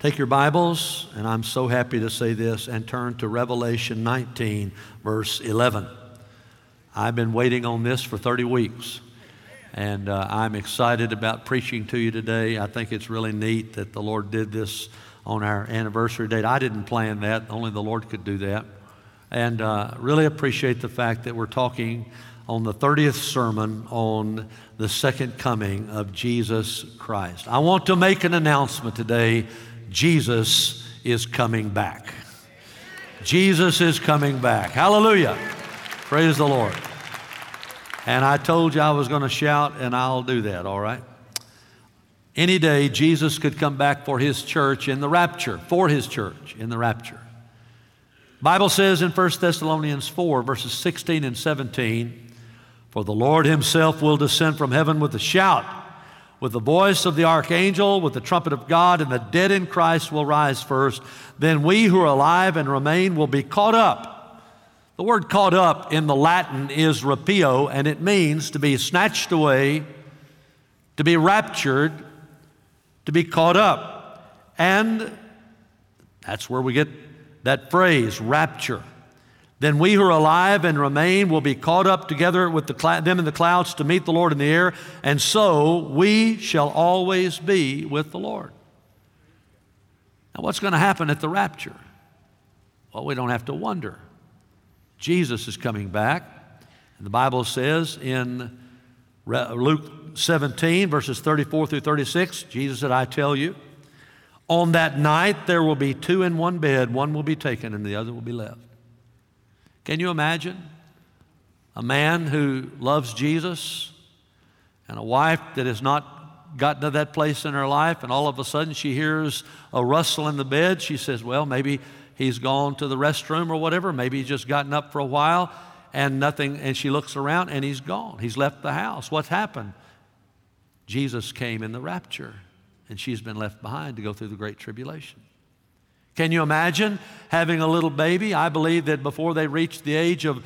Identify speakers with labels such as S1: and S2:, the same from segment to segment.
S1: Take your Bibles, and I'm so happy to say this, and turn to Revelation 19, verse 11. I've been waiting on this for 30 weeks, and uh, I'm excited about preaching to you today. I think it's really neat that the Lord did this on our anniversary date. I didn't plan that, only the Lord could do that. And uh, really appreciate the fact that we're talking on the 30th sermon on the second coming of Jesus Christ. I want to make an announcement today Jesus is coming back. Jesus is coming back. Hallelujah. Praise the Lord. And I told you I was going to shout, and I'll do that, all right? Any day, Jesus could come back for his church in the rapture, for his church in the rapture. Bible says in 1 Thessalonians 4, verses 16 and 17, For the Lord himself will descend from heaven with a shout with the voice of the archangel, with the trumpet of God, and the dead in Christ will rise first. Then we who are alive and remain will be caught up. The word caught up in the Latin is rapio, and it means to be snatched away, to be raptured, to be caught up. And that's where we get that phrase, rapture. Then we who are alive and remain will be caught up together with the cl- them in the clouds to meet the Lord in the air, and so we shall always be with the Lord. Now, what's going to happen at the rapture? Well, we don't have to wonder. Jesus is coming back. And the Bible says in Luke 17, verses 34 through 36, Jesus said, I tell you, on that night there will be two in one bed, one will be taken and the other will be left. Can you imagine a man who loves Jesus and a wife that has not gotten to that place in her life, and all of a sudden she hears a rustle in the bed? She says, Well, maybe he's gone to the restroom or whatever. Maybe he's just gotten up for a while and nothing, and she looks around and he's gone. He's left the house. What's happened? Jesus came in the rapture, and she's been left behind to go through the great tribulation. Can you imagine having a little baby? I believe that before they reach the age of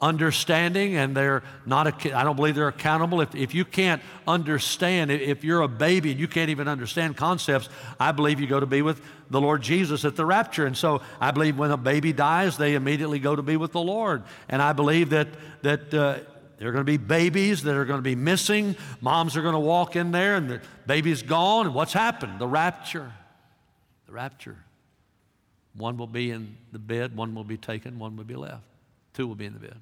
S1: understanding and they're not, a, I don't believe they're accountable. If, if you can't understand, if you're a baby and you can't even understand concepts, I believe you go to be with the Lord Jesus at the rapture. And so I believe when a baby dies, they immediately go to be with the Lord. And I believe that, that, uh, there are going to be babies that are going to be missing. Moms are going to walk in there and the baby's gone. And what's happened? The rapture. The rapture. One will be in the bed, one will be taken, one will be left. Two will be in the bed.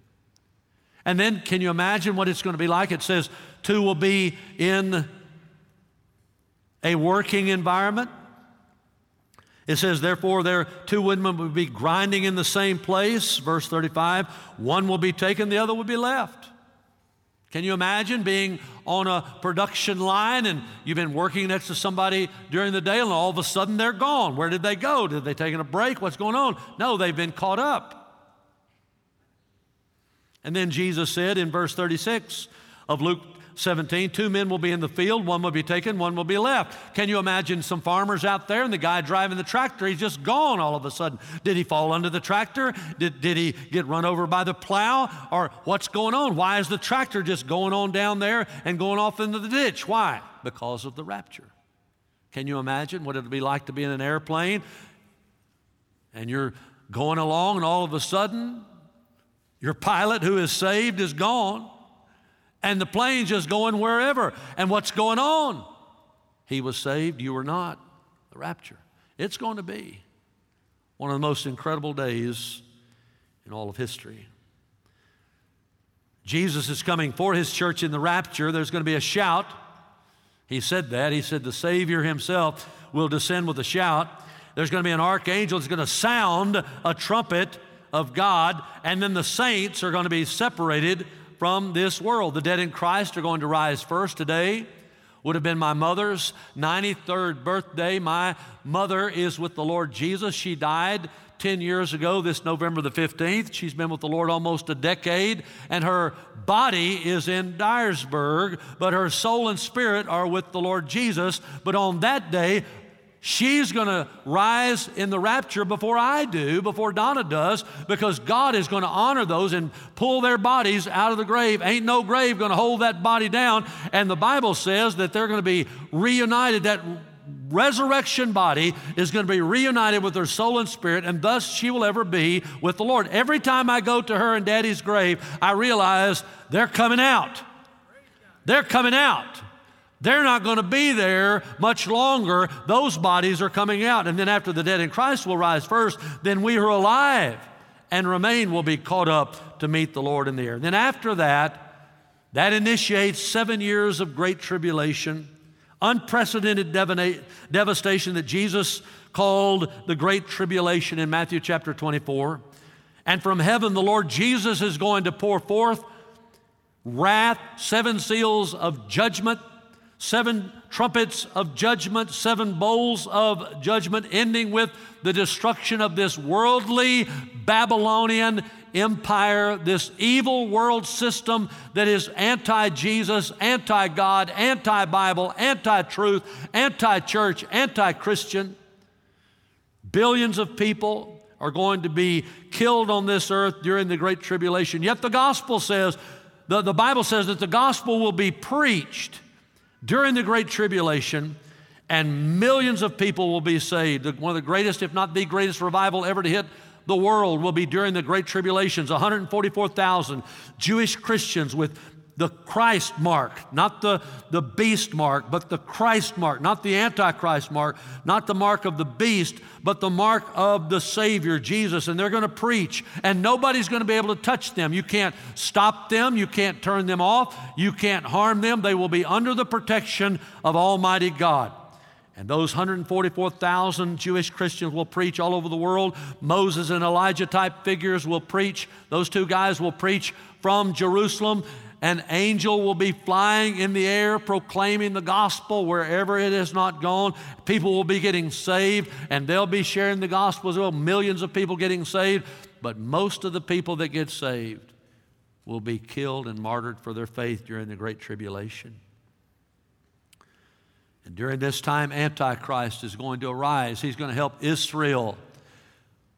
S1: And then, can you imagine what it's going to be like? It says two will be in a working environment. It says, therefore, there two women will be grinding in the same place. Verse 35 one will be taken, the other will be left. Can you imagine being on a production line and you've been working next to somebody during the day and all of a sudden they're gone? Where did they go? Did they take a break? What's going on? No, they've been caught up. And then Jesus said in verse 36 of Luke 17, two men will be in the field, one will be taken, one will be left. Can you imagine some farmers out there and the guy driving the tractor, he's just gone all of a sudden? Did he fall under the tractor? Did, did he get run over by the plow? Or what's going on? Why is the tractor just going on down there and going off into the ditch? Why? Because of the rapture. Can you imagine what it would be like to be in an airplane and you're going along and all of a sudden your pilot who is saved is gone and the plane's just going wherever. And what's going on? He was saved, you were not. The rapture. It's going to be one of the most incredible days in all of history. Jesus is coming for his church in the rapture. There's going to be a shout. He said that. He said the Savior himself will descend with a shout. There's going to be an archangel that's going to sound a trumpet of God, and then the saints are going to be separated from this world. The dead in Christ are going to rise first today. Would have been my mother's 93rd birthday. My mother is with the Lord Jesus. She died 10 years ago, this November the 15th. She's been with the Lord almost a decade, and her body is in Dyersburg, but her soul and spirit are with the Lord Jesus. But on that day, She's going to rise in the rapture before I do, before Donna does, because God is going to honor those and pull their bodies out of the grave. Ain't no grave going to hold that body down. And the Bible says that they're going to be reunited. That resurrection body is going to be reunited with her soul and spirit, and thus she will ever be with the Lord. Every time I go to her and daddy's grave, I realize they're coming out. They're coming out. They're not going to be there much longer. Those bodies are coming out. And then after the dead in Christ will rise first, then we who are alive and remain will be caught up to meet the Lord in the air. Then after that, that initiates seven years of great tribulation, unprecedented devastation that Jesus called the Great Tribulation in Matthew chapter 24. And from heaven, the Lord Jesus is going to pour forth wrath, seven seals of judgment, seven trumpets of judgment, seven bowls of judgment, ending with the destruction of this worldly Babylonian empire, this evil world system that is anti Jesus, anti God, anti Bible, anti truth, anti church, anti Christian. Billions of people are going to be killed on this earth during the Great Tribulation. Yet the gospel says, the, the Bible says that the gospel will be preached during the Great Tribulation and millions of people will be saved. One of the greatest, if not the greatest revival ever to hit the world will be during the Great Tribulations 144,000 Jewish Christians with the Christ mark, not the, the beast mark, but the Christ mark, not the Antichrist mark, not the mark of the beast, but the mark of the Savior, Jesus. And they're going to preach, and nobody's going to be able to touch them. You can't stop them, you can't turn them off, you can't harm them. They will be under the protection of Almighty God. And those 144,000 Jewish Christians will preach all over the world. Moses and Elijah type figures will preach. Those two guys will preach from Jerusalem. An angel will be flying in the air proclaiming the gospel wherever it has not gone. People will be getting saved and they'll be sharing the gospel as well. Millions of people getting saved. But most of the people that get saved will be killed and martyred for their faith during the Great Tribulation. And during this time, Antichrist is going to arise. He's going to help Israel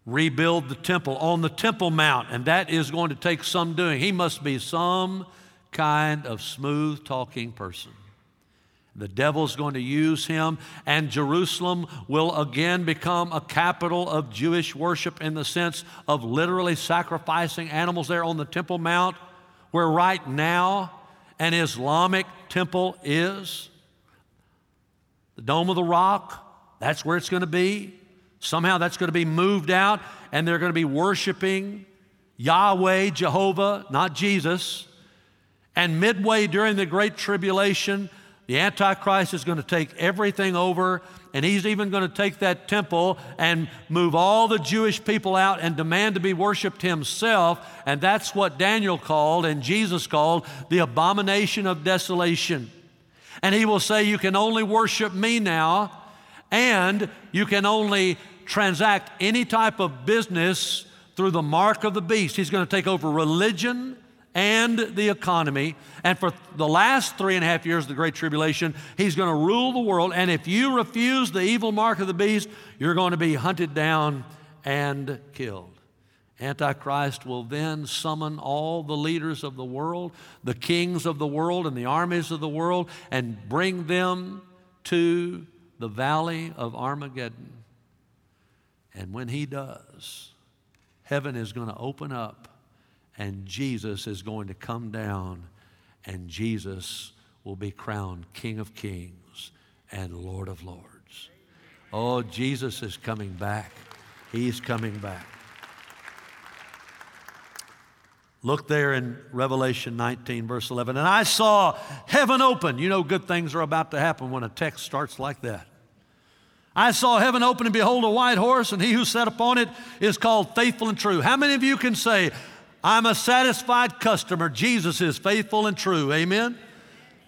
S1: rebuild the temple on the Temple Mount, and that is going to take some doing. He must be some kind of smooth talking person. The devil's going to use him, and Jerusalem will again become a capital of Jewish worship in the sense of literally sacrificing animals there on the Temple Mount, where right now an Islamic temple is. The Dome of the Rock, that's where it's going to be. Somehow that's going to be moved out, and they're going to be worshiping Yahweh, Jehovah, not Jesus. And midway during the Great Tribulation, the Antichrist is going to take everything over, and he's even going to take that temple and move all the Jewish people out and demand to be worshiped himself. And that's what Daniel called and Jesus called the abomination of desolation. And he will say, You can only worship me now, and you can only transact any type of business through the mark of the beast. He's going to take over religion and the economy. And for the last three and a half years of the Great Tribulation, he's going to rule the world. And if you refuse the evil mark of the beast, you're going to be hunted down and killed. Antichrist will then summon all the leaders of the world, the kings of the world, and the armies of the world, and bring them to the valley of Armageddon. And when he does, heaven is going to open up, and Jesus is going to come down, and Jesus will be crowned King of Kings and Lord of Lords. Oh, Jesus is coming back. He's coming back. Look there in Revelation 19, verse 11. And I saw heaven open. You know, good things are about to happen when a text starts like that. I saw heaven open, and behold, a white horse, and he who sat upon it is called faithful and true. How many of you can say, I'm a satisfied customer? Jesus is faithful and true. Amen?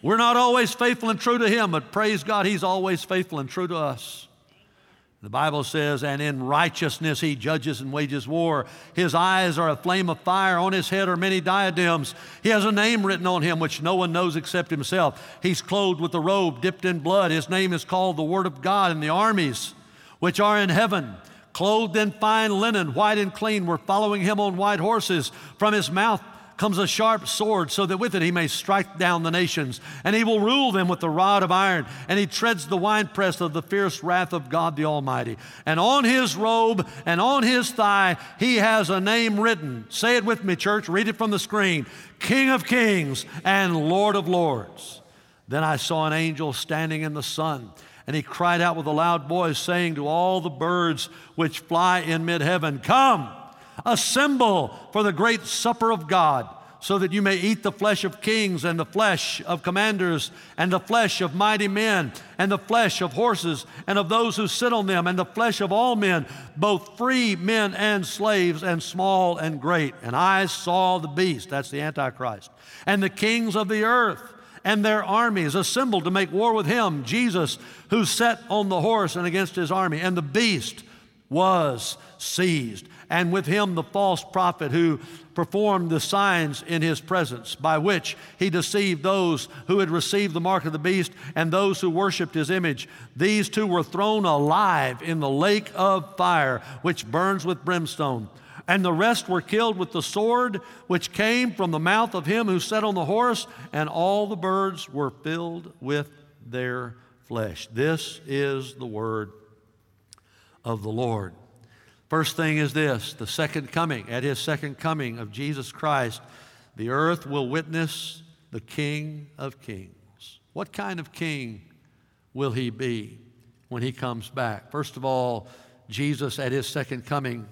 S1: We're not always faithful and true to him, but praise God, he's always faithful and true to us. The Bible says, and in righteousness he judges and wages war. His eyes are a flame of fire. On his head are many diadems. He has a name written on him which no one knows except himself. He's clothed with a robe dipped in blood. His name is called the Word of God, and the armies which are in heaven, clothed in fine linen, white and clean, were following him on white horses. From his mouth comes a sharp sword, so that with it he may strike down the nations. And he will rule them with the rod of iron, and he treads the winepress of the fierce wrath of God the Almighty. And on his robe and on his thigh he has a name written. Say it with me, church. Read it from the screen King of Kings and Lord of Lords. Then I saw an angel standing in the sun. And he cried out with a loud voice, saying to all the birds which fly in mid heaven, Come! Assemble for the great supper of God, so that you may eat the flesh of kings, and the flesh of commanders, and the flesh of mighty men, and the flesh of horses, and of those who sit on them, and the flesh of all men, both free men and slaves, and small and great. And I saw the beast, that's the Antichrist, and the kings of the earth and their armies assembled to make war with him, Jesus, who sat on the horse and against his army. And the beast was seized and with him the false prophet who performed the signs in his presence, by which he deceived those who had received the mark of the beast and those who worshiped his image. These two were thrown alive in the lake of fire, which burns with brimstone. And the rest were killed with the sword which came from the mouth of him who sat on the horse, and all the birds were filled with their flesh. This is the word of the Lord. First thing is this the second coming, at his second coming of Jesus Christ, the earth will witness the King of Kings. What kind of king will he be when he comes back? First of all, Jesus at his second coming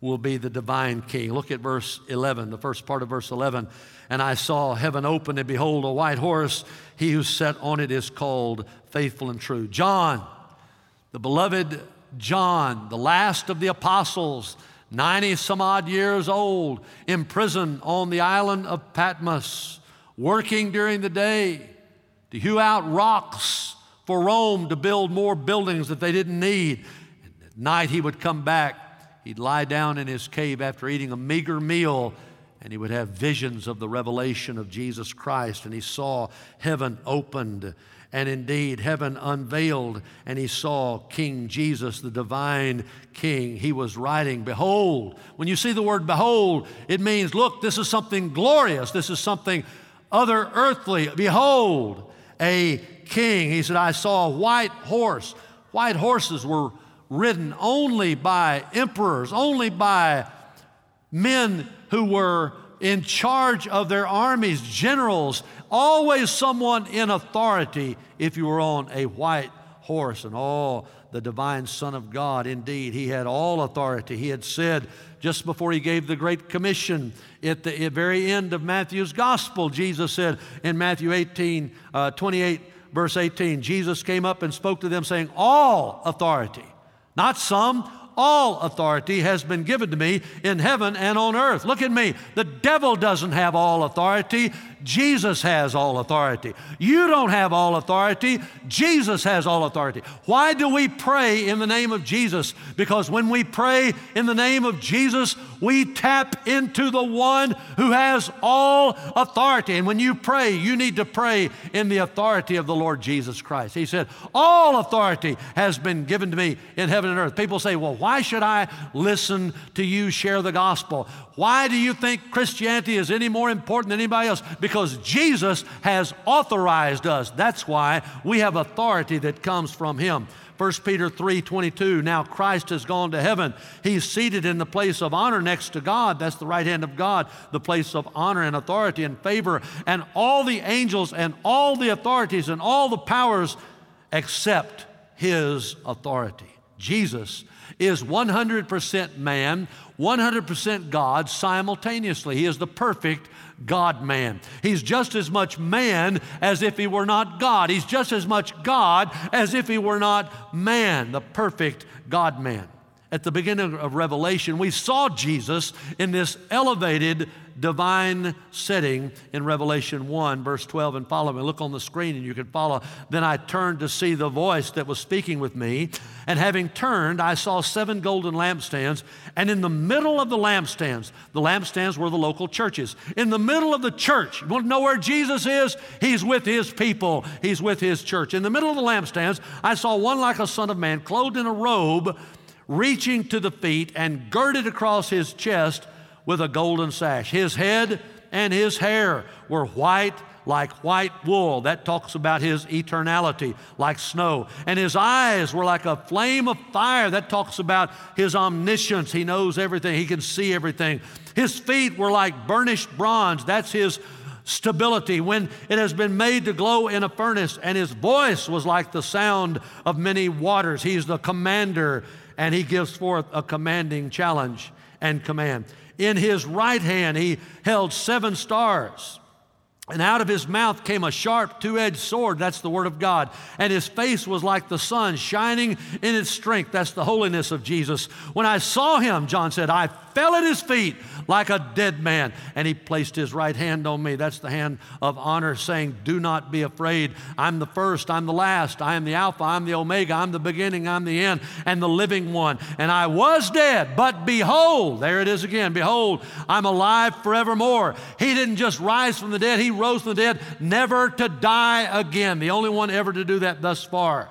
S1: will be the divine king. Look at verse 11, the first part of verse 11. And I saw heaven open, and behold, a white horse. He who sat on it is called faithful and true. John, the beloved John, the last of the apostles, 90 some odd years old, imprisoned on the island of Patmos, working during the day to hew out rocks for Rome to build more buildings that they didn't need. And at night he would come back. He'd lie down in his cave after eating a meager meal and he would have visions of the revelation of Jesus Christ. And he saw heaven opened and indeed, heaven unveiled, and he saw King Jesus, the divine King. He was writing, Behold. When you see the word behold, it means, look, this is something glorious. This is something other earthly. Behold, a king. He said, I saw a white horse. White horses were ridden only by emperors, only by men who were in charge of their armies, generals, always someone in authority if you were on a white horse. And oh, the divine Son of God, indeed, he had all authority. He had said just before he gave the Great Commission at the very end of Matthew's Gospel, Jesus said in Matthew 18, uh, 28, verse 18, Jesus came up and spoke to them saying, All authority, not some, all authority has been given to me in heaven and on earth. Look at me. The devil doesn't have all authority. Jesus has all authority. You don't have all authority. Jesus has all authority. Why do we pray in the name of Jesus? Because when we pray in the name of Jesus, we tap into the one who has all authority. And when you pray, you need to pray in the authority of the Lord Jesus Christ. He said, All authority has been given to me in heaven and earth. People say, Well, why should I listen to you share the gospel? Why do you think Christianity is any more important than anybody else? Because Jesus has authorized us. That's why we have authority that comes from Him. 1 Peter 3 22, now Christ has gone to heaven. He's seated in the place of honor next to God. That's the right hand of God, the place of honor and authority and favor. And all the angels and all the authorities and all the powers accept His authority. Jesus is 100% man, 100% God simultaneously. He is the perfect God man. He's just as much man as if he were not God. He's just as much God as if he were not man, the perfect God man. At the beginning of Revelation, we saw Jesus in this elevated divine setting in Revelation 1, verse 12 and following. Look on the screen and you can follow. Then I turned to see the voice that was speaking with me. And having turned, I saw seven golden lampstands. And in the middle of the lampstands, the lampstands were the local churches. In the middle of the church, you want to know where Jesus is? He's with his people, he's with his church. In the middle of the lampstands, I saw one like a son of man, clothed in a robe, reaching to the feet and girded across his chest with a golden sash. His head and his hair were white like white wool. That talks about his eternality, like snow. And his eyes were like a flame of fire. That talks about his omniscience. He knows everything, he can see everything. His feet were like burnished bronze. That's his stability when it has been made to glow in a furnace. And his voice was like the sound of many waters. He's the commander, and he gives forth a commanding challenge and command. In his right hand, he held seven stars. And out of his mouth came a sharp two edged sword. That's the word of God. And his face was like the sun, shining in its strength. That's the holiness of Jesus. When I saw him, John said, I fell at his feet like a dead man. And he placed his right hand on me. That's the hand of honor, saying, Do not be afraid. I'm the first, I'm the last, I am the Alpha, I'm the Omega, I'm the beginning, I'm the end, and the living one. And I was dead, but behold, there it is again, behold, I'm alive forevermore. He didn't just rise from the dead, he rose from the dead, never to die again. The only one ever to do that thus far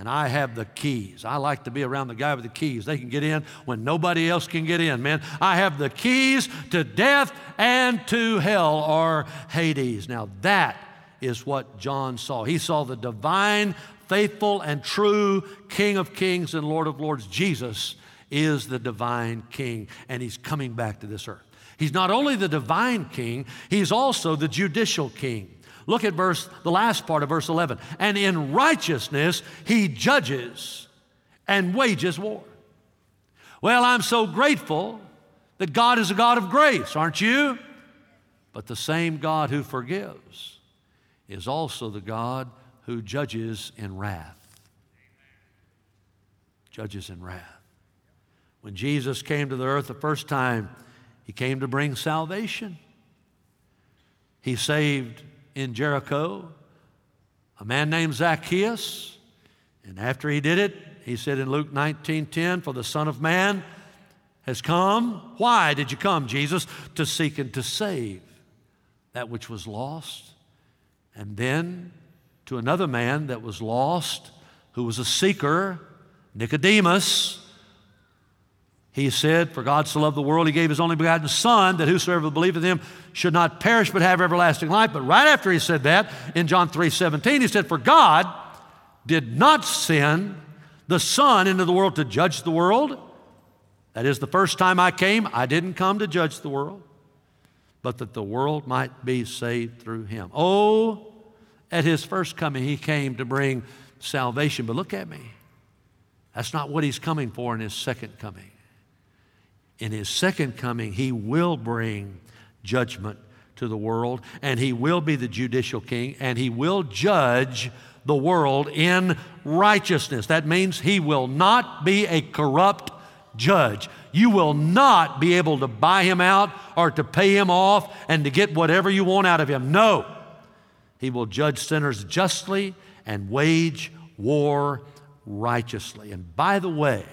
S1: and I have the keys. I like to be around the guy with the keys. They can get in when nobody else can get in, man. I have the keys to death and to hell or Hades. Now, that is what John saw. He saw the divine, faithful, and true King of kings and Lord of lords. Jesus is the divine King, and he's coming back to this earth. He's not only the divine King, he's also the judicial King. Look at verse, the last part of verse 11. And in righteousness he judges and wages war. Well, I'm so grateful that God is a God of grace, aren't you? But the same God who forgives is also the God who judges in wrath. Judges in wrath. When Jesus came to the earth the first time, he came to bring salvation. He saved in Jericho, a man named Zacchaeus. And after he did it, he said in Luke 19 10, For the Son of Man has come. Why did you come, Jesus? To seek and to save that which was lost. And then to another man that was lost, who was a seeker, Nicodemus. He said, For God so loved the world, he gave his only begotten Son, that whosoever believeth in him should not perish but have everlasting life. But right after he said that, in John 3 17, he said, For God did not send the Son into the world to judge the world. That is, the first time I came, I didn't come to judge the world, but that the world might be saved through him. Oh, at his first coming, he came to bring salvation. But look at me. That's not what he's coming for in his second coming in his second coming, he will bring judgment to the world, and he will be the judicial king, and he will judge the world in righteousness. That means he will not be a corrupt judge. You will not be able to buy him out or to pay him off and to get whatever you want out of him. No. He will judge sinners justly and wage war righteously. And by the way,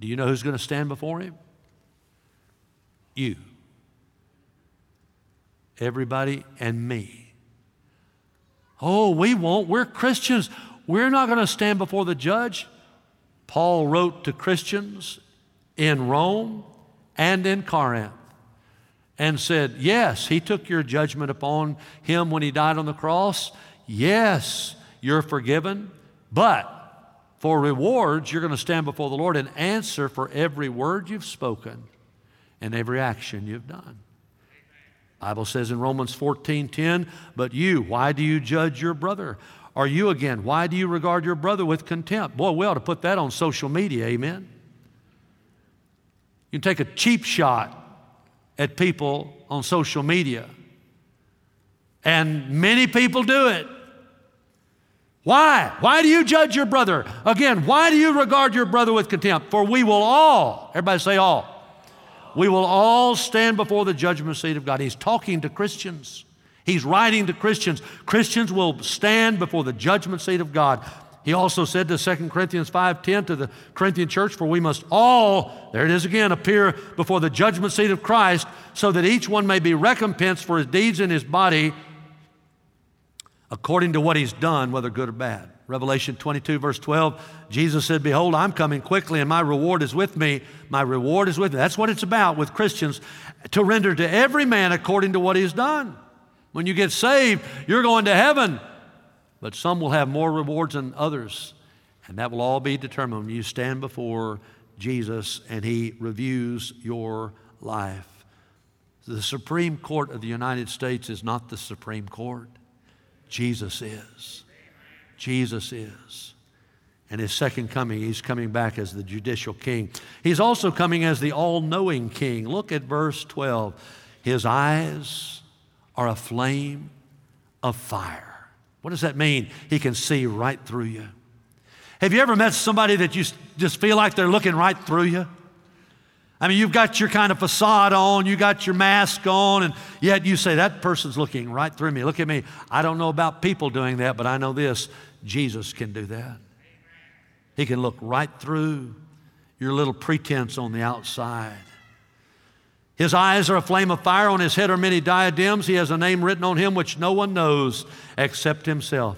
S1: do you know who's going to stand before him? you, everybody, and me. Oh, we won't. We're Christians. We're not going to stand before the judge. Paul wrote to Christians in Rome and in Corinth and said, Yes, he took your judgment upon him when he died on the cross. Yes, you're forgiven. But for rewards, you're going to stand before the Lord and answer for every word you've spoken and every action you've done. Bible says in Romans 14 10, but you, why do you judge your brother? Or you again, why do you regard your brother with contempt? Boy, we ought to put that on social media, amen? You can take a cheap shot at people on social media, and many people do it. Why? Why do you judge your brother? Again, why do you regard your brother with contempt? For we will all, everybody say all we will all stand before the judgment seat of God. He's talking to Christians. He's writing to Christians. Christians will stand before the judgment seat of God. He also said to 2 Corinthians 5:10 to the Corinthian church, for we must all, there it is again, appear before the judgment seat of Christ, so that each one may be recompensed for his deeds in his body according to what he's done, whether good or bad. Revelation 22, verse 12, Jesus said, Behold, I'm coming quickly, and my reward is with me. My reward is with me. That's what it's about with Christians to render to every man according to what he's done. When you get saved, you're going to heaven, but some will have more rewards than others. And that will all be determined when you stand before Jesus and he reviews your life. The Supreme Court of the United States is not the Supreme Court, Jesus is. Jesus is. And his second coming, he's coming back as the judicial king. He's also coming as the all knowing king. Look at verse 12. His eyes are a flame of fire. What does that mean? He can see right through you. Have you ever met somebody that you just feel like they're looking right through you? I mean, you've got your kind of facade on, you got your mask on, and yet you say, That person's looking right through me. Look at me. I don't know about people doing that, but I know this Jesus can do that. He can look right through your little pretense on the outside. His eyes are a flame of fire, on his head are many diadems. He has a name written on him which no one knows except himself.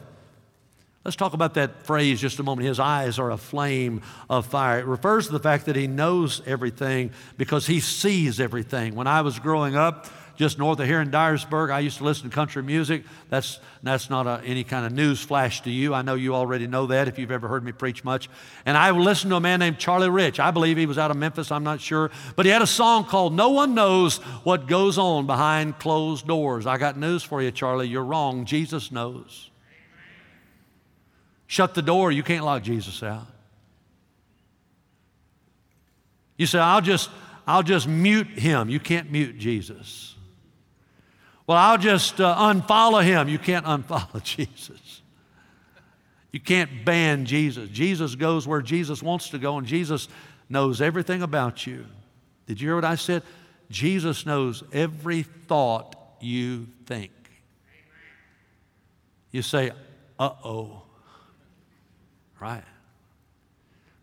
S1: Let's talk about that phrase just a moment. His eyes are a flame of fire. It refers to the fact that he knows everything because he sees everything. When I was growing up, just north of here in Dyersburg, I used to listen to country music. That's, that's not a, any kind of news flash to you. I know you already know that if you've ever heard me preach much. And I listened to a man named Charlie Rich. I believe he was out of Memphis, I'm not sure. But he had a song called No One Knows What Goes On Behind Closed Doors. I got news for you, Charlie. You're wrong. Jesus knows. Shut the door, you can't lock Jesus out. You say, I'll just, I'll just mute him. You can't mute Jesus. Well, I'll just uh, unfollow him. You can't unfollow Jesus. You can't ban Jesus. Jesus goes where Jesus wants to go, and Jesus knows everything about you. Did you hear what I said? Jesus knows every thought you think. You say, uh oh right?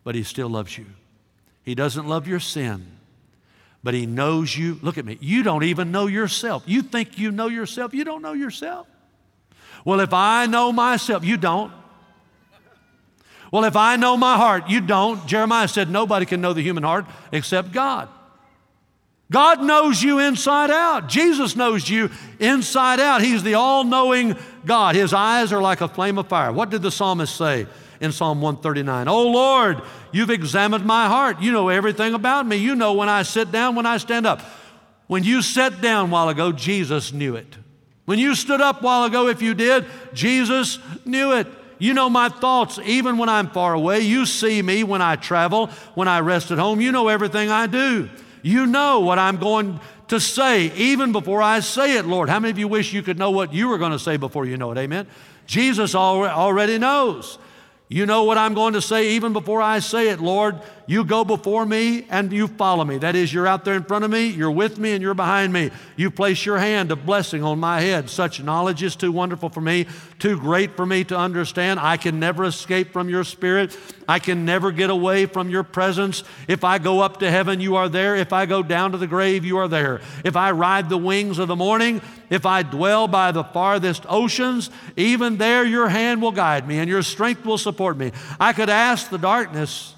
S1: But He still loves you. He doesn't love your sin, but He knows you. Look at me. You don't even know yourself. You think you know yourself, you don't know yourself. Well, if I know myself, you don't. Well, if I know my heart, you don't. Jeremiah said nobody can know the human heart except God. God knows you inside out. Jesus knows you inside out. He's the all knowing God. His eyes are like a flame of fire. What did the psalmist say? In Psalm 139. Oh Lord, you've examined my heart. You know everything about me. You know when I sit down, when I stand up. When you sat down while ago, Jesus knew it. When you stood up while ago, if you did, Jesus knew it. You know my thoughts even when I'm far away. You see me when I travel, when I rest at home. You know everything I do. You know what I'm going to say even before I say it, Lord. How many of you wish you could know what you were going to say before you know it? Amen. Jesus already knows. You know what I'm going to say even before I say it, Lord. You go before me and you follow me. That is, you're out there in front of me, you're with me, and you're behind me. You place your hand of blessing on my head. Such knowledge is too wonderful for me, too great for me to understand. I can never escape from your spirit. I can never get away from your presence. If I go up to heaven, you are there. If I go down to the grave, you are there. If I ride the wings of the morning, if I dwell by the farthest oceans, even there your hand will guide me and your strength will support me. I could ask the darkness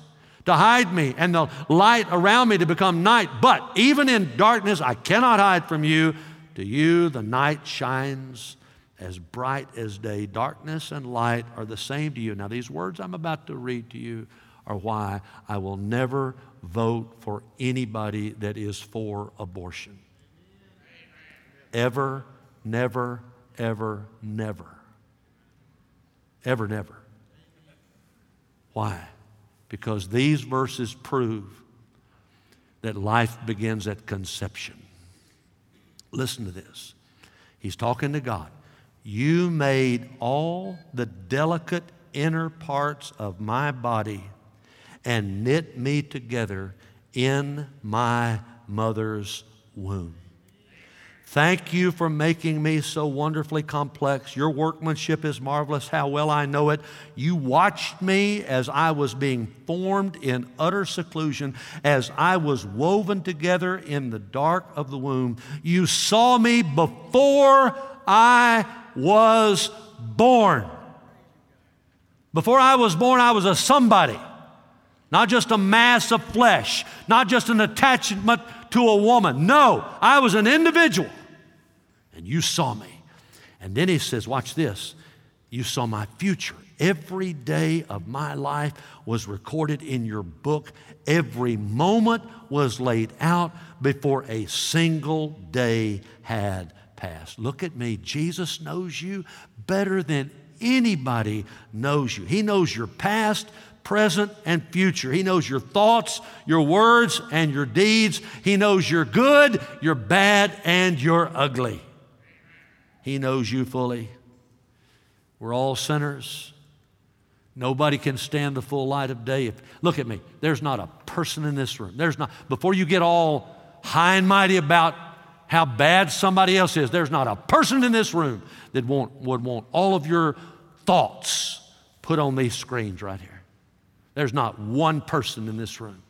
S1: to hide me and the light around me to become night. But even in darkness, I cannot hide from you. To you, the night shines as bright as day. Darkness and light are the same to you. Now, these words I'm about to read to you are why I will never vote for anybody that is for abortion. Ever, never, ever, never. Ever, never. Why? Because these verses prove that life begins at conception. Listen to this. He's talking to God. You made all the delicate inner parts of my body and knit me together in my mother's womb. Thank you for making me so wonderfully complex. Your workmanship is marvelous. How well I know it. You watched me as I was being formed in utter seclusion, as I was woven together in the dark of the womb. You saw me before I was born. Before I was born, I was a somebody, not just a mass of flesh, not just an attachment to a woman. No, I was an individual. And you saw me. And then he says, Watch this. You saw my future. Every day of my life was recorded in your book. Every moment was laid out before a single day had passed. Look at me. Jesus knows you better than anybody knows you. He knows your past, present, and future. He knows your thoughts, your words, and your deeds. He knows your good, your bad, and your ugly. He knows you fully. We're all sinners. Nobody can stand the full light of day. If, look at me. There's not a person in this room. There's not, before you get all high and mighty about how bad somebody else is, there's not a person in this room that want, would want all of your thoughts put on these screens right here. There's not one person in this room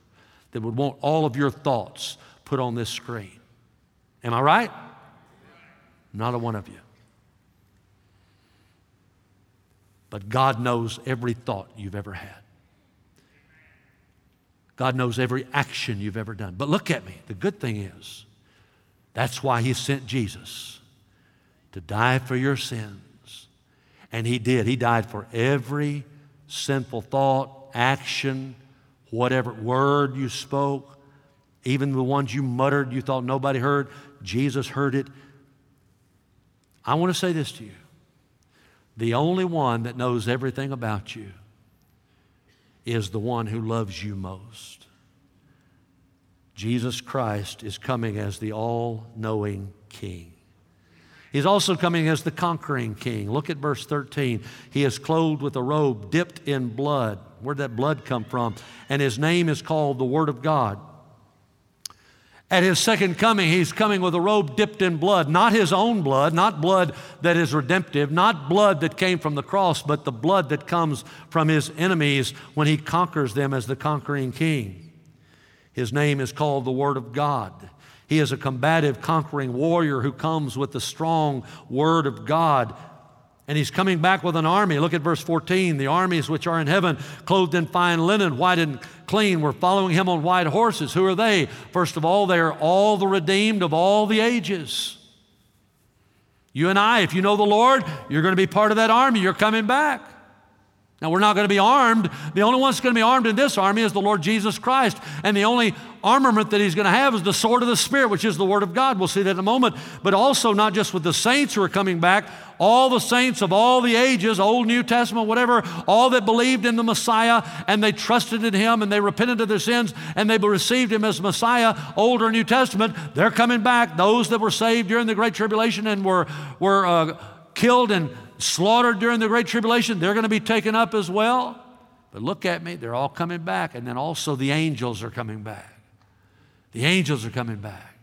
S1: that would want all of your thoughts put on this screen. Am I right? Not a one of you. But God knows every thought you've ever had. God knows every action you've ever done. But look at me. The good thing is, that's why He sent Jesus to die for your sins. And He did. He died for every sinful thought, action, whatever word you spoke, even the ones you muttered you thought nobody heard. Jesus heard it. I want to say this to you the only one that knows everything about you is the one who loves you most. Jesus Christ is coming as the all knowing King. He's also coming as the conquering King. Look at verse 13. He is clothed with a robe dipped in blood. Where'd that blood come from? And his name is called the Word of God. At his second coming, he's coming with a robe dipped in blood, not his own blood, not blood that is redemptive, not blood that came from the cross, but the blood that comes from his enemies when he conquers them as the conquering king. His name is called the Word of God. He is a combative, conquering warrior who comes with the strong Word of God and he's coming back with an army. Look at verse 14. The armies which are in heaven, clothed in fine linen, white and clean, were following him on white horses. Who are they? First of all, they are all the redeemed of all the ages. You and I, if you know the Lord, you're going to be part of that army. You're coming back. Now, we're not going to be armed. The only one that's going to be armed in this army is the Lord Jesus Christ. And the only armament that he's going to have is the sword of the Spirit, which is the Word of God. We'll see that in a moment. But also, not just with the saints who are coming back, all the saints of all the ages, Old, New Testament, whatever, all that believed in the Messiah and they trusted in him and they repented of their sins and they received him as Messiah, Old or New Testament, they're coming back. Those that were saved during the Great Tribulation and were, were uh, killed and slaughtered during the Great Tribulation, they're going to be taken up as well. But look at me, they're all coming back. And then also the angels are coming back. The angels are coming back.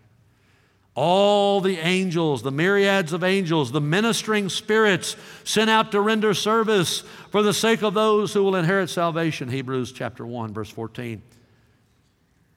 S1: All the angels, the myriads of angels, the ministering spirits sent out to render service for the sake of those who will inherit salvation. Hebrews chapter 1, verse 14.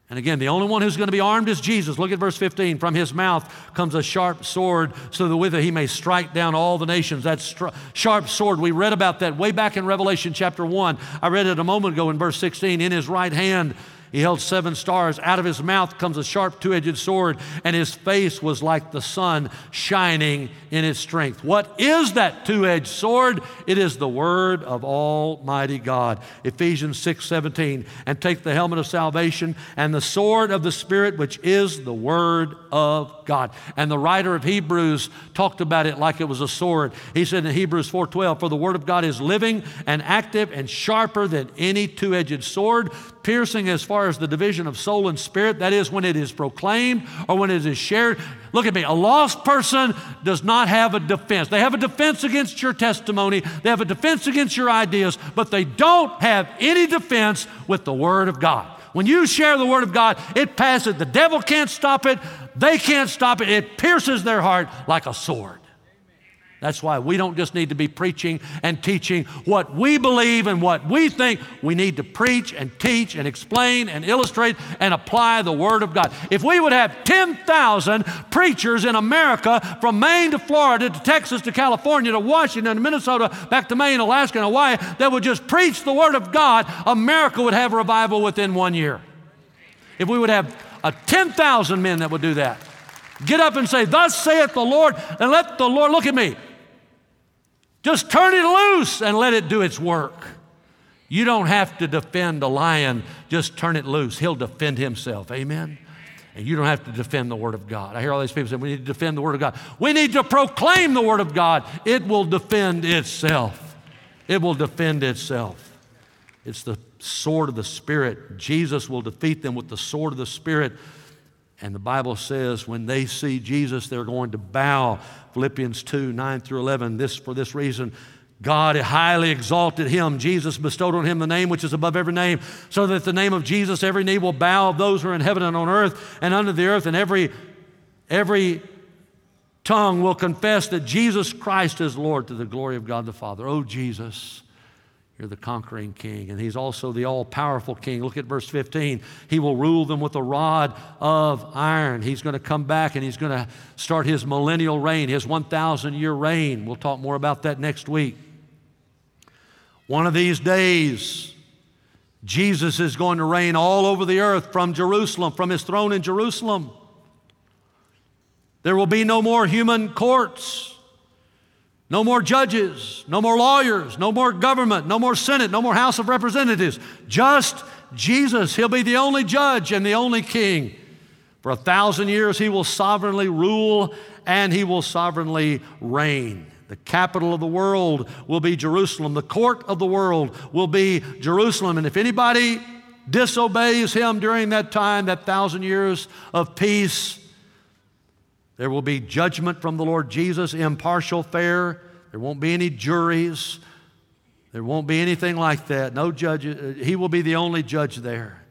S1: And again, the only one who's going to be armed is Jesus. Look at verse 15. From his mouth comes a sharp sword, so that with it he may strike down all the nations. That str- sharp sword, we read about that way back in Revelation chapter 1. I read it a moment ago in verse 16. In his right hand he held seven stars. Out of his mouth comes a sharp two edged sword, and his face was like the sun shining in its strength. What is that two edged sword? It is the word of Almighty God. Ephesians 6 17. And take the helmet of salvation and the sword of the Spirit, which is the word of God. And the writer of Hebrews talked about it like it was a sword. He said in Hebrews 4 12, For the word of God is living and active and sharper than any two edged sword piercing as far as the division of soul and spirit. That is, when it is proclaimed or when it is shared. Look at me. A lost person does not have a defense. They have a defense against your testimony, they have a defense against your ideas, but they don't have any defense with the Word of God. When you share the Word of God, it passes. The devil can't stop it, they can't stop it. It pierces their heart like a sword. That's why we don't just need to be preaching and teaching what we believe and what we think. We need to preach and teach and explain and illustrate and apply the Word of God. If we would have 10,000 preachers in America from Maine to Florida to Texas to California to Washington to Minnesota back to Maine, Alaska, and Hawaii that would just preach the Word of God, America would have revival within one year. If we would have uh, a 10,000 men that would do that. Get up and say, Thus saith the Lord, and let the Lord look at me. Just turn it loose and let it do its work. You don't have to defend a lion, just turn it loose. He'll defend himself. Amen? And you don't have to defend the Word of God. I hear all these people say, we need to defend the Word of God. We need to proclaim the Word of God. It will defend itself. It will defend itself. It's the sword of the Spirit. Jesus will defeat them with the sword of the Spirit. And the Bible says when they see Jesus, they're going to bow. Philippians 2 9 through 11. This, for this reason, God highly exalted him. Jesus bestowed on him the name which is above every name, so that the name of Jesus every knee will bow of those who are in heaven and on earth and under the earth, and every, every tongue will confess that Jesus Christ is Lord to the glory of God the Father. Oh, Jesus. You're the conquering king, and he's also the all powerful king. Look at verse 15. He will rule them with a rod of iron. He's going to come back and he's going to start his millennial reign, his 1,000 year reign. We'll talk more about that next week. One of these days, Jesus is going to reign all over the earth from Jerusalem, from his throne in Jerusalem. There will be no more human courts. No more judges, no more lawyers, no more government, no more Senate, no more House of Representatives. Just Jesus. He'll be the only judge and the only king. For a thousand years, he will sovereignly rule and he will sovereignly reign. The capital of the world will be Jerusalem. The court of the world will be Jerusalem. And if anybody disobeys him during that time, that thousand years of peace, there will be judgment from the Lord Jesus, impartial, fair. There won't be any juries. There won't be anything like that. No judge. Uh, he will be the only judge there.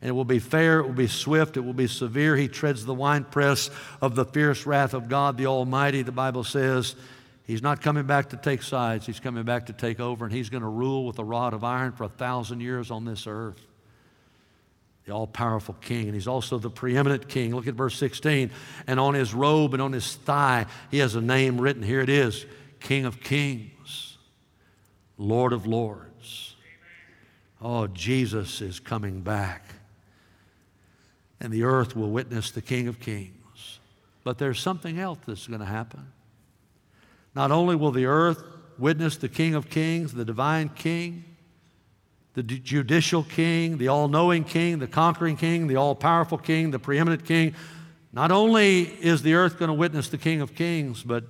S1: And it will be fair, it will be swift, it will be severe. He treads the winepress of the fierce wrath of God the Almighty, the Bible says. He's not coming back to take sides, he's coming back to take over, and he's going to rule with a rod of iron for a thousand years on this earth the all powerful king, and he's also the preeminent king. Look at verse 16. And on his robe and on his thigh, he has a name written. Here it is King of Kings, Lord of Lords. Oh, Jesus is coming back. And the earth will witness the King of Kings. But there's something else that's going to happen. Not only will the earth witness the King of Kings, the divine King, the judicial king, the all knowing king, the conquering king, the all powerful king, the preeminent king. Not only is the earth going to witness the King of Kings, but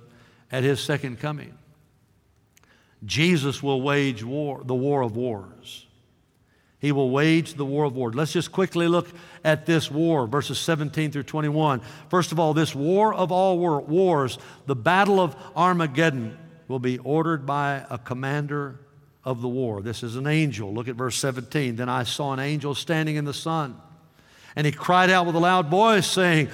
S1: at his second coming, Jesus will wage war, the war of wars. He will wage the war of wars. Let's just quickly look at this war, verses 17 through 21. First of all, this war of all war, wars, the battle of Armageddon, will be ordered by a commander of the war. This is an angel. Look at verse 17. Then I saw an angel standing in the sun, and he cried out with a loud voice, saying,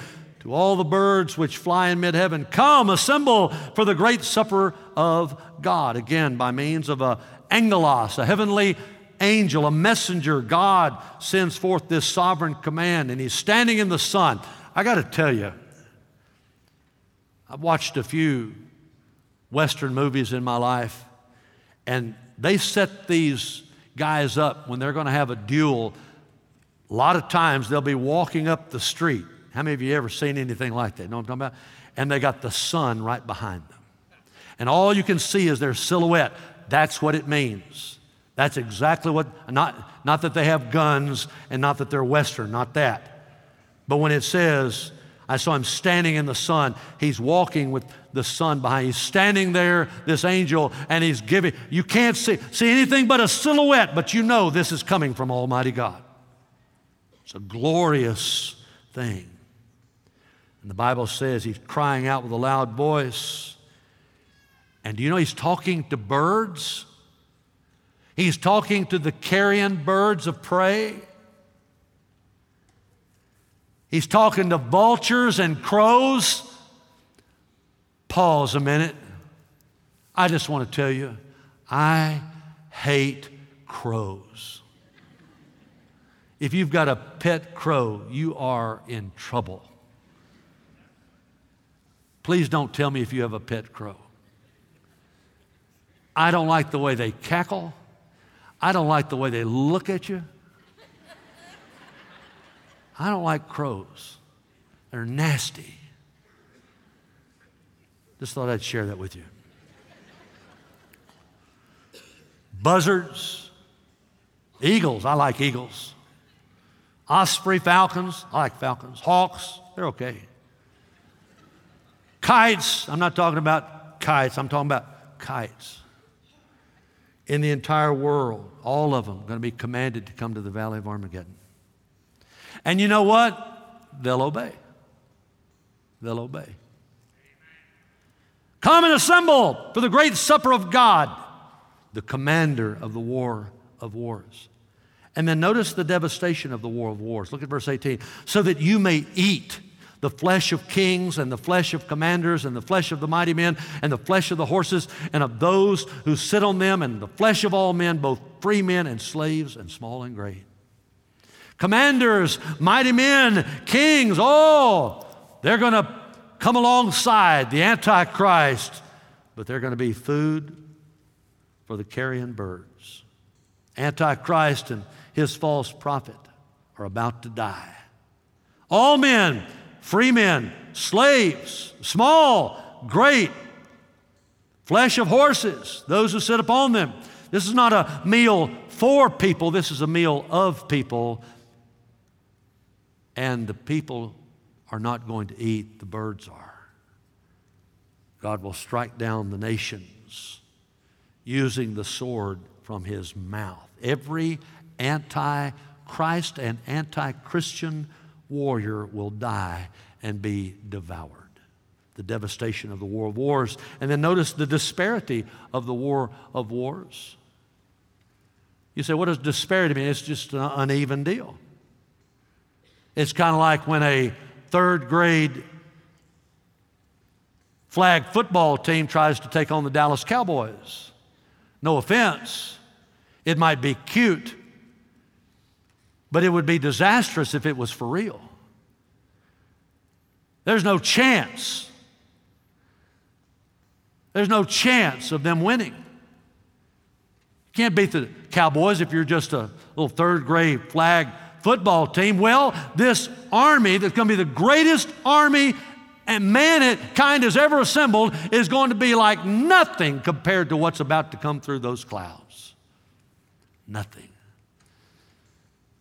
S1: To all the birds which fly in mid heaven, come, assemble for the great supper of God. Again, by means of a angelos, a heavenly angel, a messenger, God sends forth this sovereign command, and he's standing in the sun. I got to tell you, I've watched a few Western movies in my life, and they set these guys up when they're going to have a duel. A lot of times they'll be walking up the street. How many of you ever seen anything like that? Know what I'm talking about? And they got the sun right behind them. And all you can see is their silhouette. That's what it means. That's exactly what, not, not that they have guns and not that they're Western, not that. But when it says, I saw him standing in the sun, he's walking with the sun behind. He's standing there, this angel, and he's giving. You can't see, see anything but a silhouette, but you know this is coming from Almighty God. It's a glorious thing. And the Bible says he's crying out with a loud voice. And do you know he's talking to birds? He's talking to the carrion birds of prey. He's talking to vultures and crows. Pause a minute. I just want to tell you, I hate crows. If you've got a pet crow, you are in trouble. Please don't tell me if you have a pet crow. I don't like the way they cackle. I don't like the way they look at you. I don't like crows. They're nasty. Just thought I'd share that with you. Buzzards, eagles, I like eagles. Osprey falcons, I like falcons. Hawks, they're okay. Kites, I'm not talking about kites, I'm talking about kites. In the entire world, all of them going to be commanded to come to the valley of Armageddon. And you know what? They'll obey. They'll obey. Come and assemble for the great supper of God, the commander of the war of wars. And then notice the devastation of the war of wars. Look at verse 18. So that you may eat the flesh of kings and the flesh of commanders and the flesh of the mighty men and the flesh of the horses and of those who sit on them and the flesh of all men, both free men and slaves and small and great. Commanders, mighty men, kings, all, they're going to come alongside the Antichrist, but they're going to be food for the carrion birds. Antichrist and his false prophet are about to die. All men, free men, slaves, small, great, flesh of horses, those who sit upon them. This is not a meal for people, this is a meal of people. And the people are not going to eat, the birds are. God will strike down the nations using the sword from his mouth. Every anti Christ and anti Christian warrior will die and be devoured. The devastation of the war of wars. And then notice the disparity of the war of wars. You say, what does disparity mean? It's just an uneven deal. It's kind of like when a third grade flag football team tries to take on the Dallas Cowboys. No offense, it might be cute, but it would be disastrous if it was for real. There's no chance. There's no chance of them winning. You can't beat the Cowboys if you're just a little third grade flag football team. Well, this army that's going to be the greatest army and mankind has ever assembled is going to be like nothing compared to what's about to come through those clouds. Nothing.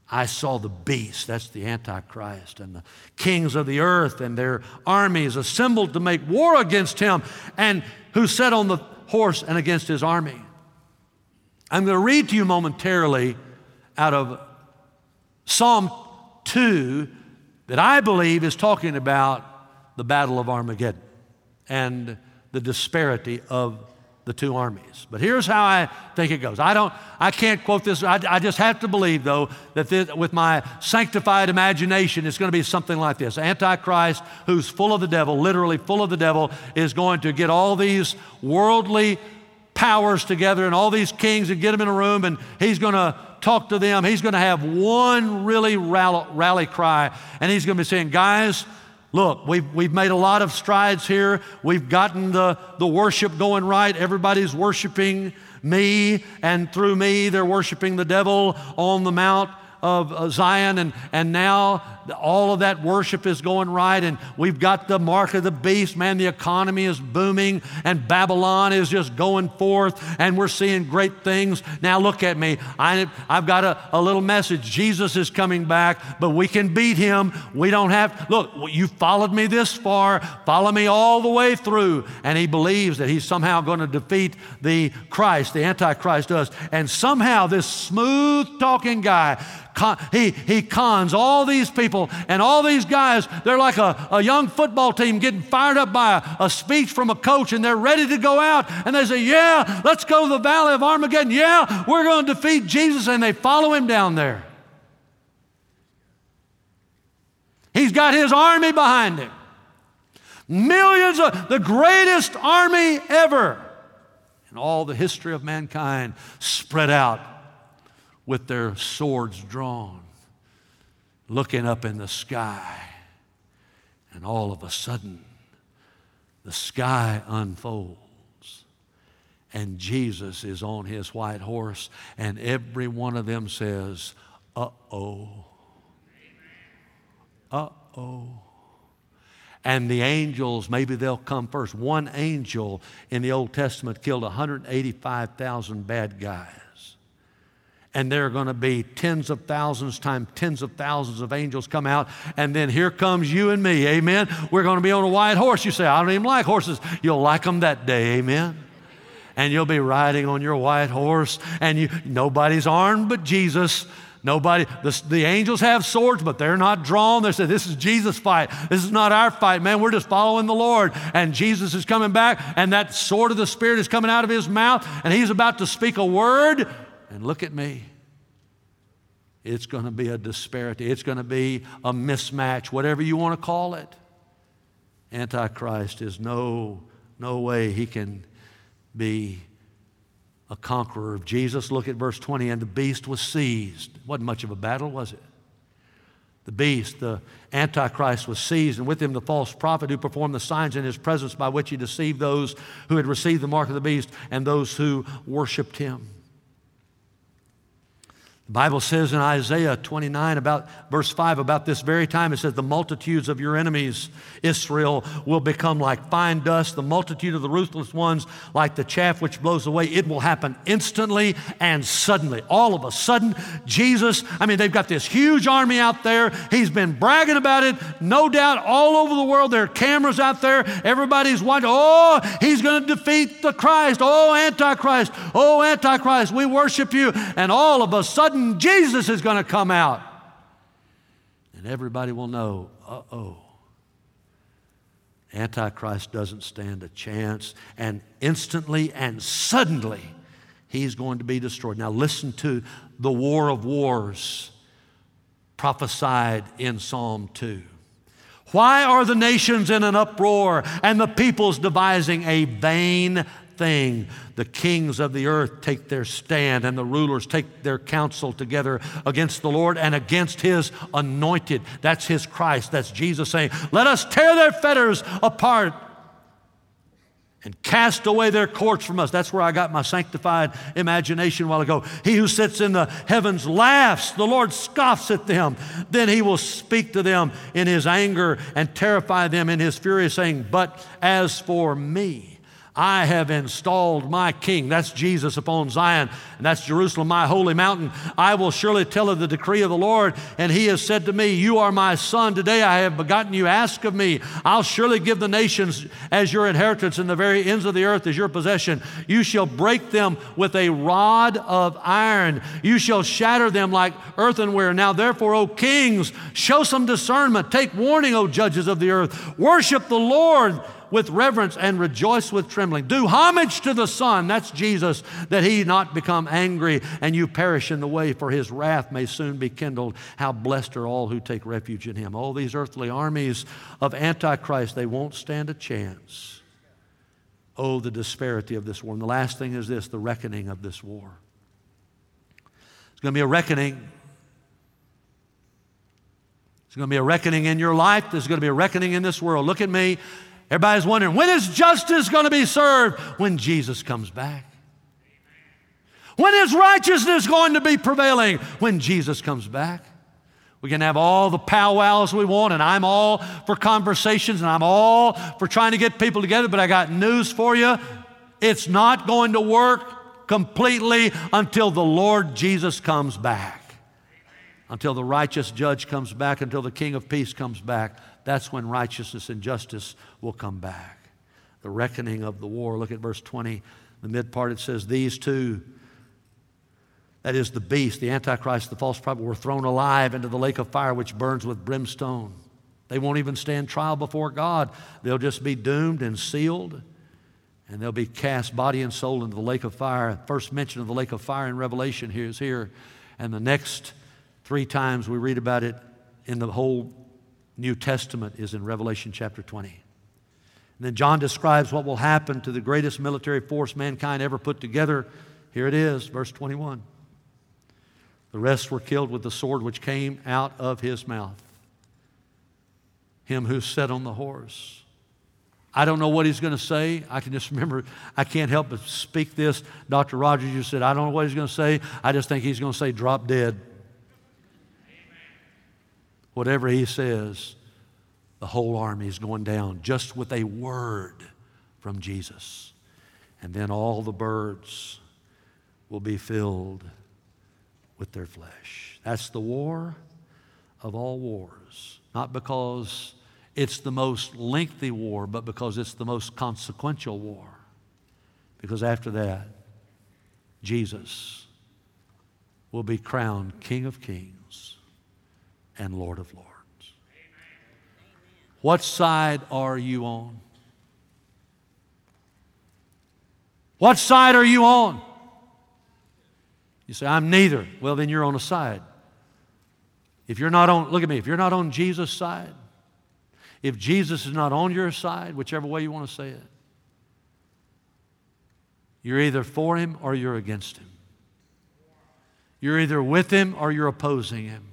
S1: I saw the beast, that's the Antichrist, and the kings of the earth and their armies assembled to make war against him, and who sat on the horse and against his army. I'm going to read to you momentarily out of Psalm 2 that I believe is talking about the Battle of Armageddon and the disparity of the two armies. But here's how I think it goes. I don't, I can't quote this. I, I just have to believe, though, that this, with my sanctified imagination, it's going to be something like this: Antichrist, who's full of the devil, literally full of the devil, is going to get all these worldly powers together and all these kings and get them in a room, and he's going to talk to them. He's going to have one really rally, rally cry, and he's going to be saying, "Guys." Look, we've, we've made a lot of strides here. We've gotten the, the worship going right. Everybody's worshiping me, and through me, they're worshiping the devil on the Mount of uh, Zion, and, and now all of that worship is going right, and we've got the mark of the beast. Man, the economy is booming, and Babylon is just going forth, and we're seeing great things. Now, look at me. I, I've got a, a little message. Jesus is coming back, but we can beat him. We don't have, look, you followed me this far, follow me all the way through. And he believes that he's somehow going to defeat the Christ, the Antichrist does. And somehow this smooth talking guy, he, he cons all these people and all these guys. They're like a, a young football team getting fired up by a, a speech from a coach and they're ready to go out. And they say, Yeah, let's go to the valley of Armageddon. Yeah, we're going to defeat Jesus. And they follow him down there. He's got his army behind him. Millions of the greatest army ever. in all the history of mankind spread out with their swords drawn, looking up in the sky. And all of a sudden, the sky unfolds and Jesus is on his white horse, and every one of them says, Uh oh. Uh oh. And the angels, maybe they'll come first. One angel in the Old Testament killed 185,000 bad guys. And there are going to be tens of thousands times tens of thousands of angels come out. And then here comes you and me. Amen. We're going to be on a white horse. You say, I don't even like horses. You'll like them that day. Amen and you'll be riding on your white horse, and you, nobody's armed but Jesus. Nobody, the, the, angels have swords, but they're not drawn. They say, This is Jesus' fight. This is not our fight, man. We're just following the Lord. And Jesus is coming back, and that sword of the Spirit is coming out of his mouth, and he's about to speak a word. And look at me. It's going to be a disparity, it's going to be a mismatch, whatever you want to call it. Antichrist is no, no way he can be a conqueror of Jesus. Look at verse 20. And the beast was seized. Wasn't much of a battle, was it? The beast, the Antichrist, was seized, and with him the false prophet who performed the signs in his presence by which he deceived those who had received the mark of the beast and those who worshiped him. The Bible says in Isaiah 29, about verse 5, about this very time, it says, The multitudes of your enemies, Israel, will become like fine dust, the multitude of the ruthless ones like the chaff which blows away. It will happen instantly and suddenly. All of a sudden, Jesus, I mean, they've got this huge army out there. He's been bragging about it, no doubt, all over the world. There are cameras out there. Everybody's watching. Oh, he's going to defeat the Christ. Oh, Antichrist. Oh, Antichrist, we worship you. And all of a sudden, sudden Jesus is going to come out. And everybody will know, uh oh. Antichrist doesn't stand a chance. And instantly and suddenly, he's going to be destroyed. Now, listen to the war of wars prophesied in Psalm 2. Why are the nations in an uproar and the peoples devising a vain thing. The kings of the earth take their stand, and the rulers take their counsel together against the Lord and against his anointed. That's his Christ. That's Jesus saying, Let us tear their fetters apart and cast away their courts from us. That's where I got my sanctified imagination a while ago. He who sits in the heavens laughs, the Lord scoffs at them. Then he will speak to them in his anger and terrify them in his fury, saying, But as for me, I have installed my king. That's Jesus upon Zion, and that's Jerusalem, my holy mountain. I will surely tell of the decree of the Lord. And he has said to me, You are my son. Today I have begotten you. Ask of me. I'll surely give the nations as your inheritance, and the very ends of the earth as your possession. You shall break them with a rod of iron. You shall shatter them like earthenware. Now, therefore, O kings, show some discernment. Take warning, O judges of the earth. Worship the Lord with reverence and rejoice with trembling. Do homage to the Son, that's Jesus, that he not become angry and you perish in the way, for his wrath may soon be kindled. How blessed are all who take refuge in him. All these earthly armies of Antichrist, they won't stand a chance. Oh, the disparity of this war. And the last thing is this the reckoning of this war. It's going to be a reckoning. It's going to be a reckoning in your life. There's going to be a reckoning in this world. Look at me. Everybody's wondering when is justice going to be served? When Jesus comes back. When is righteousness going to be prevailing? When Jesus comes back. We can have all the powwows we want, and I'm all for conversations and I'm all for trying to get people together, but I got news for you. It's not going to work completely until the Lord Jesus comes back, until the righteous judge comes back, until the King of Peace comes back that's when righteousness and justice will come back. The reckoning of the war. Look at verse 20. The mid part it says, These two, that is the beast, the Antichrist, the false prophet, were thrown alive into the lake of fire which burns with brimstone. They won't even stand trial before God. They'll just be doomed and sealed, and they'll be cast body and soul into the lake of fire. First mention of the lake of fire in Revelation here is here. And the next three times we read about it in the whole New Testament is in Revelation chapter 20. And then John describes what will happen to the greatest military force mankind ever put together. Here it is, verse 21. The rest were killed with the sword which came out of his mouth. Him who sat on the horse. I don't know what he's going to say. I can just remember, I can't help but speak this. Dr. Rogers just said, I don't know what he's going to say. I just think he's going to say, drop dead. Whatever he says, the whole army is going down just with a word from Jesus. And then all the birds will be filled with their flesh. That's the war of all wars. Not because it's the most lengthy war, but because it's the most consequential war. Because after that, Jesus will be crowned King of Kings and Lord of Lords. What side are you on? What side are you on? You say, I'm neither. Well, then you're on a side. If you're not on, look at me, if you're not on Jesus' side, if Jesus is not on your side, whichever way you want to say it, you're either for him or you're against him. You're either with him or you're opposing him.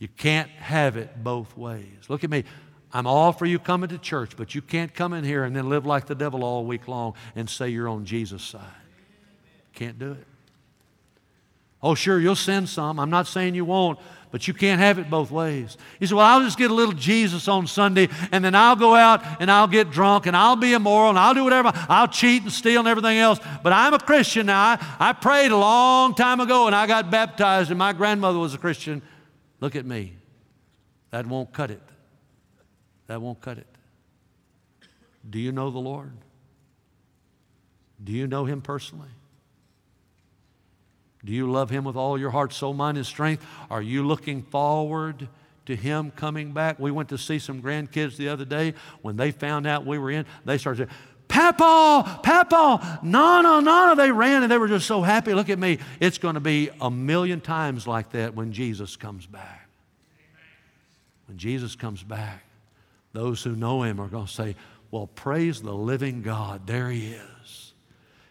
S1: You can't have it both ways. Look at me. I'm all for you coming to church, but you can't come in here and then live like the devil all week long and say you're on Jesus' side. Can't do it. Oh, sure, you'll send some. I'm not saying you won't, but you can't have it both ways. You say, Well, I'll just get a little Jesus on Sunday, and then I'll go out and I'll get drunk and I'll be immoral and I'll do whatever. I'll cheat and steal and everything else. But I'm a Christian now. I, I prayed a long time ago and I got baptized, and my grandmother was a Christian. Look at me. That won't cut it. That won't cut it. Do you know the Lord? Do you know Him personally? Do you love Him with all your heart, soul, mind, and strength? Are you looking forward to Him coming back? We went to see some grandkids the other day. When they found out we were in, they started saying, Papa, Papa, Nana, Nana. They ran and they were just so happy. Look at me. It's going to be a million times like that when Jesus comes back. When Jesus comes back, those who know Him are going to say, Well, praise the living God. There He is.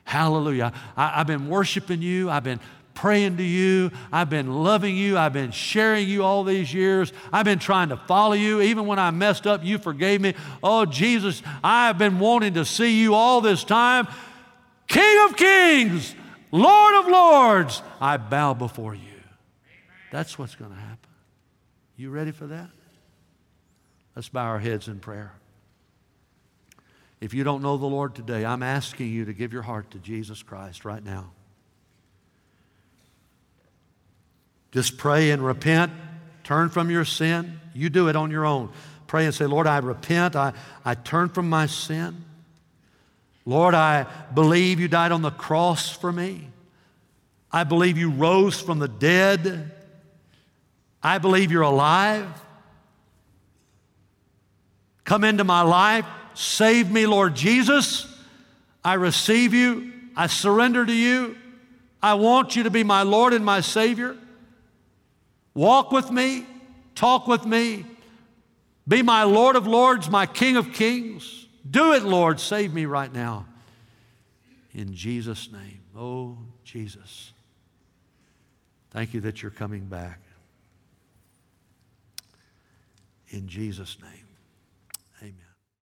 S1: Hallelujah. I, have been worshiping you. I've been praying to you. I've been loving you. I've been sharing you all these years. I've been trying to follow you. Even when I messed up, you forgave me. Oh, Jesus, I've been wanting to see you all this time. King of kings, Lord of lords, I bow before you. That's what's going to happen. You ready for that? Let's bow our heads in prayer. If you don't know the Lord today, I'm asking you to give your heart to Jesus Christ right now. Just pray and repent. Turn from your sin. You do it on your own. Pray and say, Lord, I repent. I, I turn from my sin. Lord, I believe you died on the cross for me. I believe you rose from the dead. I believe you're alive. Come into my life. Save me, Lord Jesus. I receive you. I surrender to you. I want you to be my Lord and my Savior. Walk with me, talk with me, be my Lord of Lords, my King of Kings. Do it, Lord. Save me right now. In Jesus' name. Oh, Jesus. Thank you that you're coming back. In Jesus' name.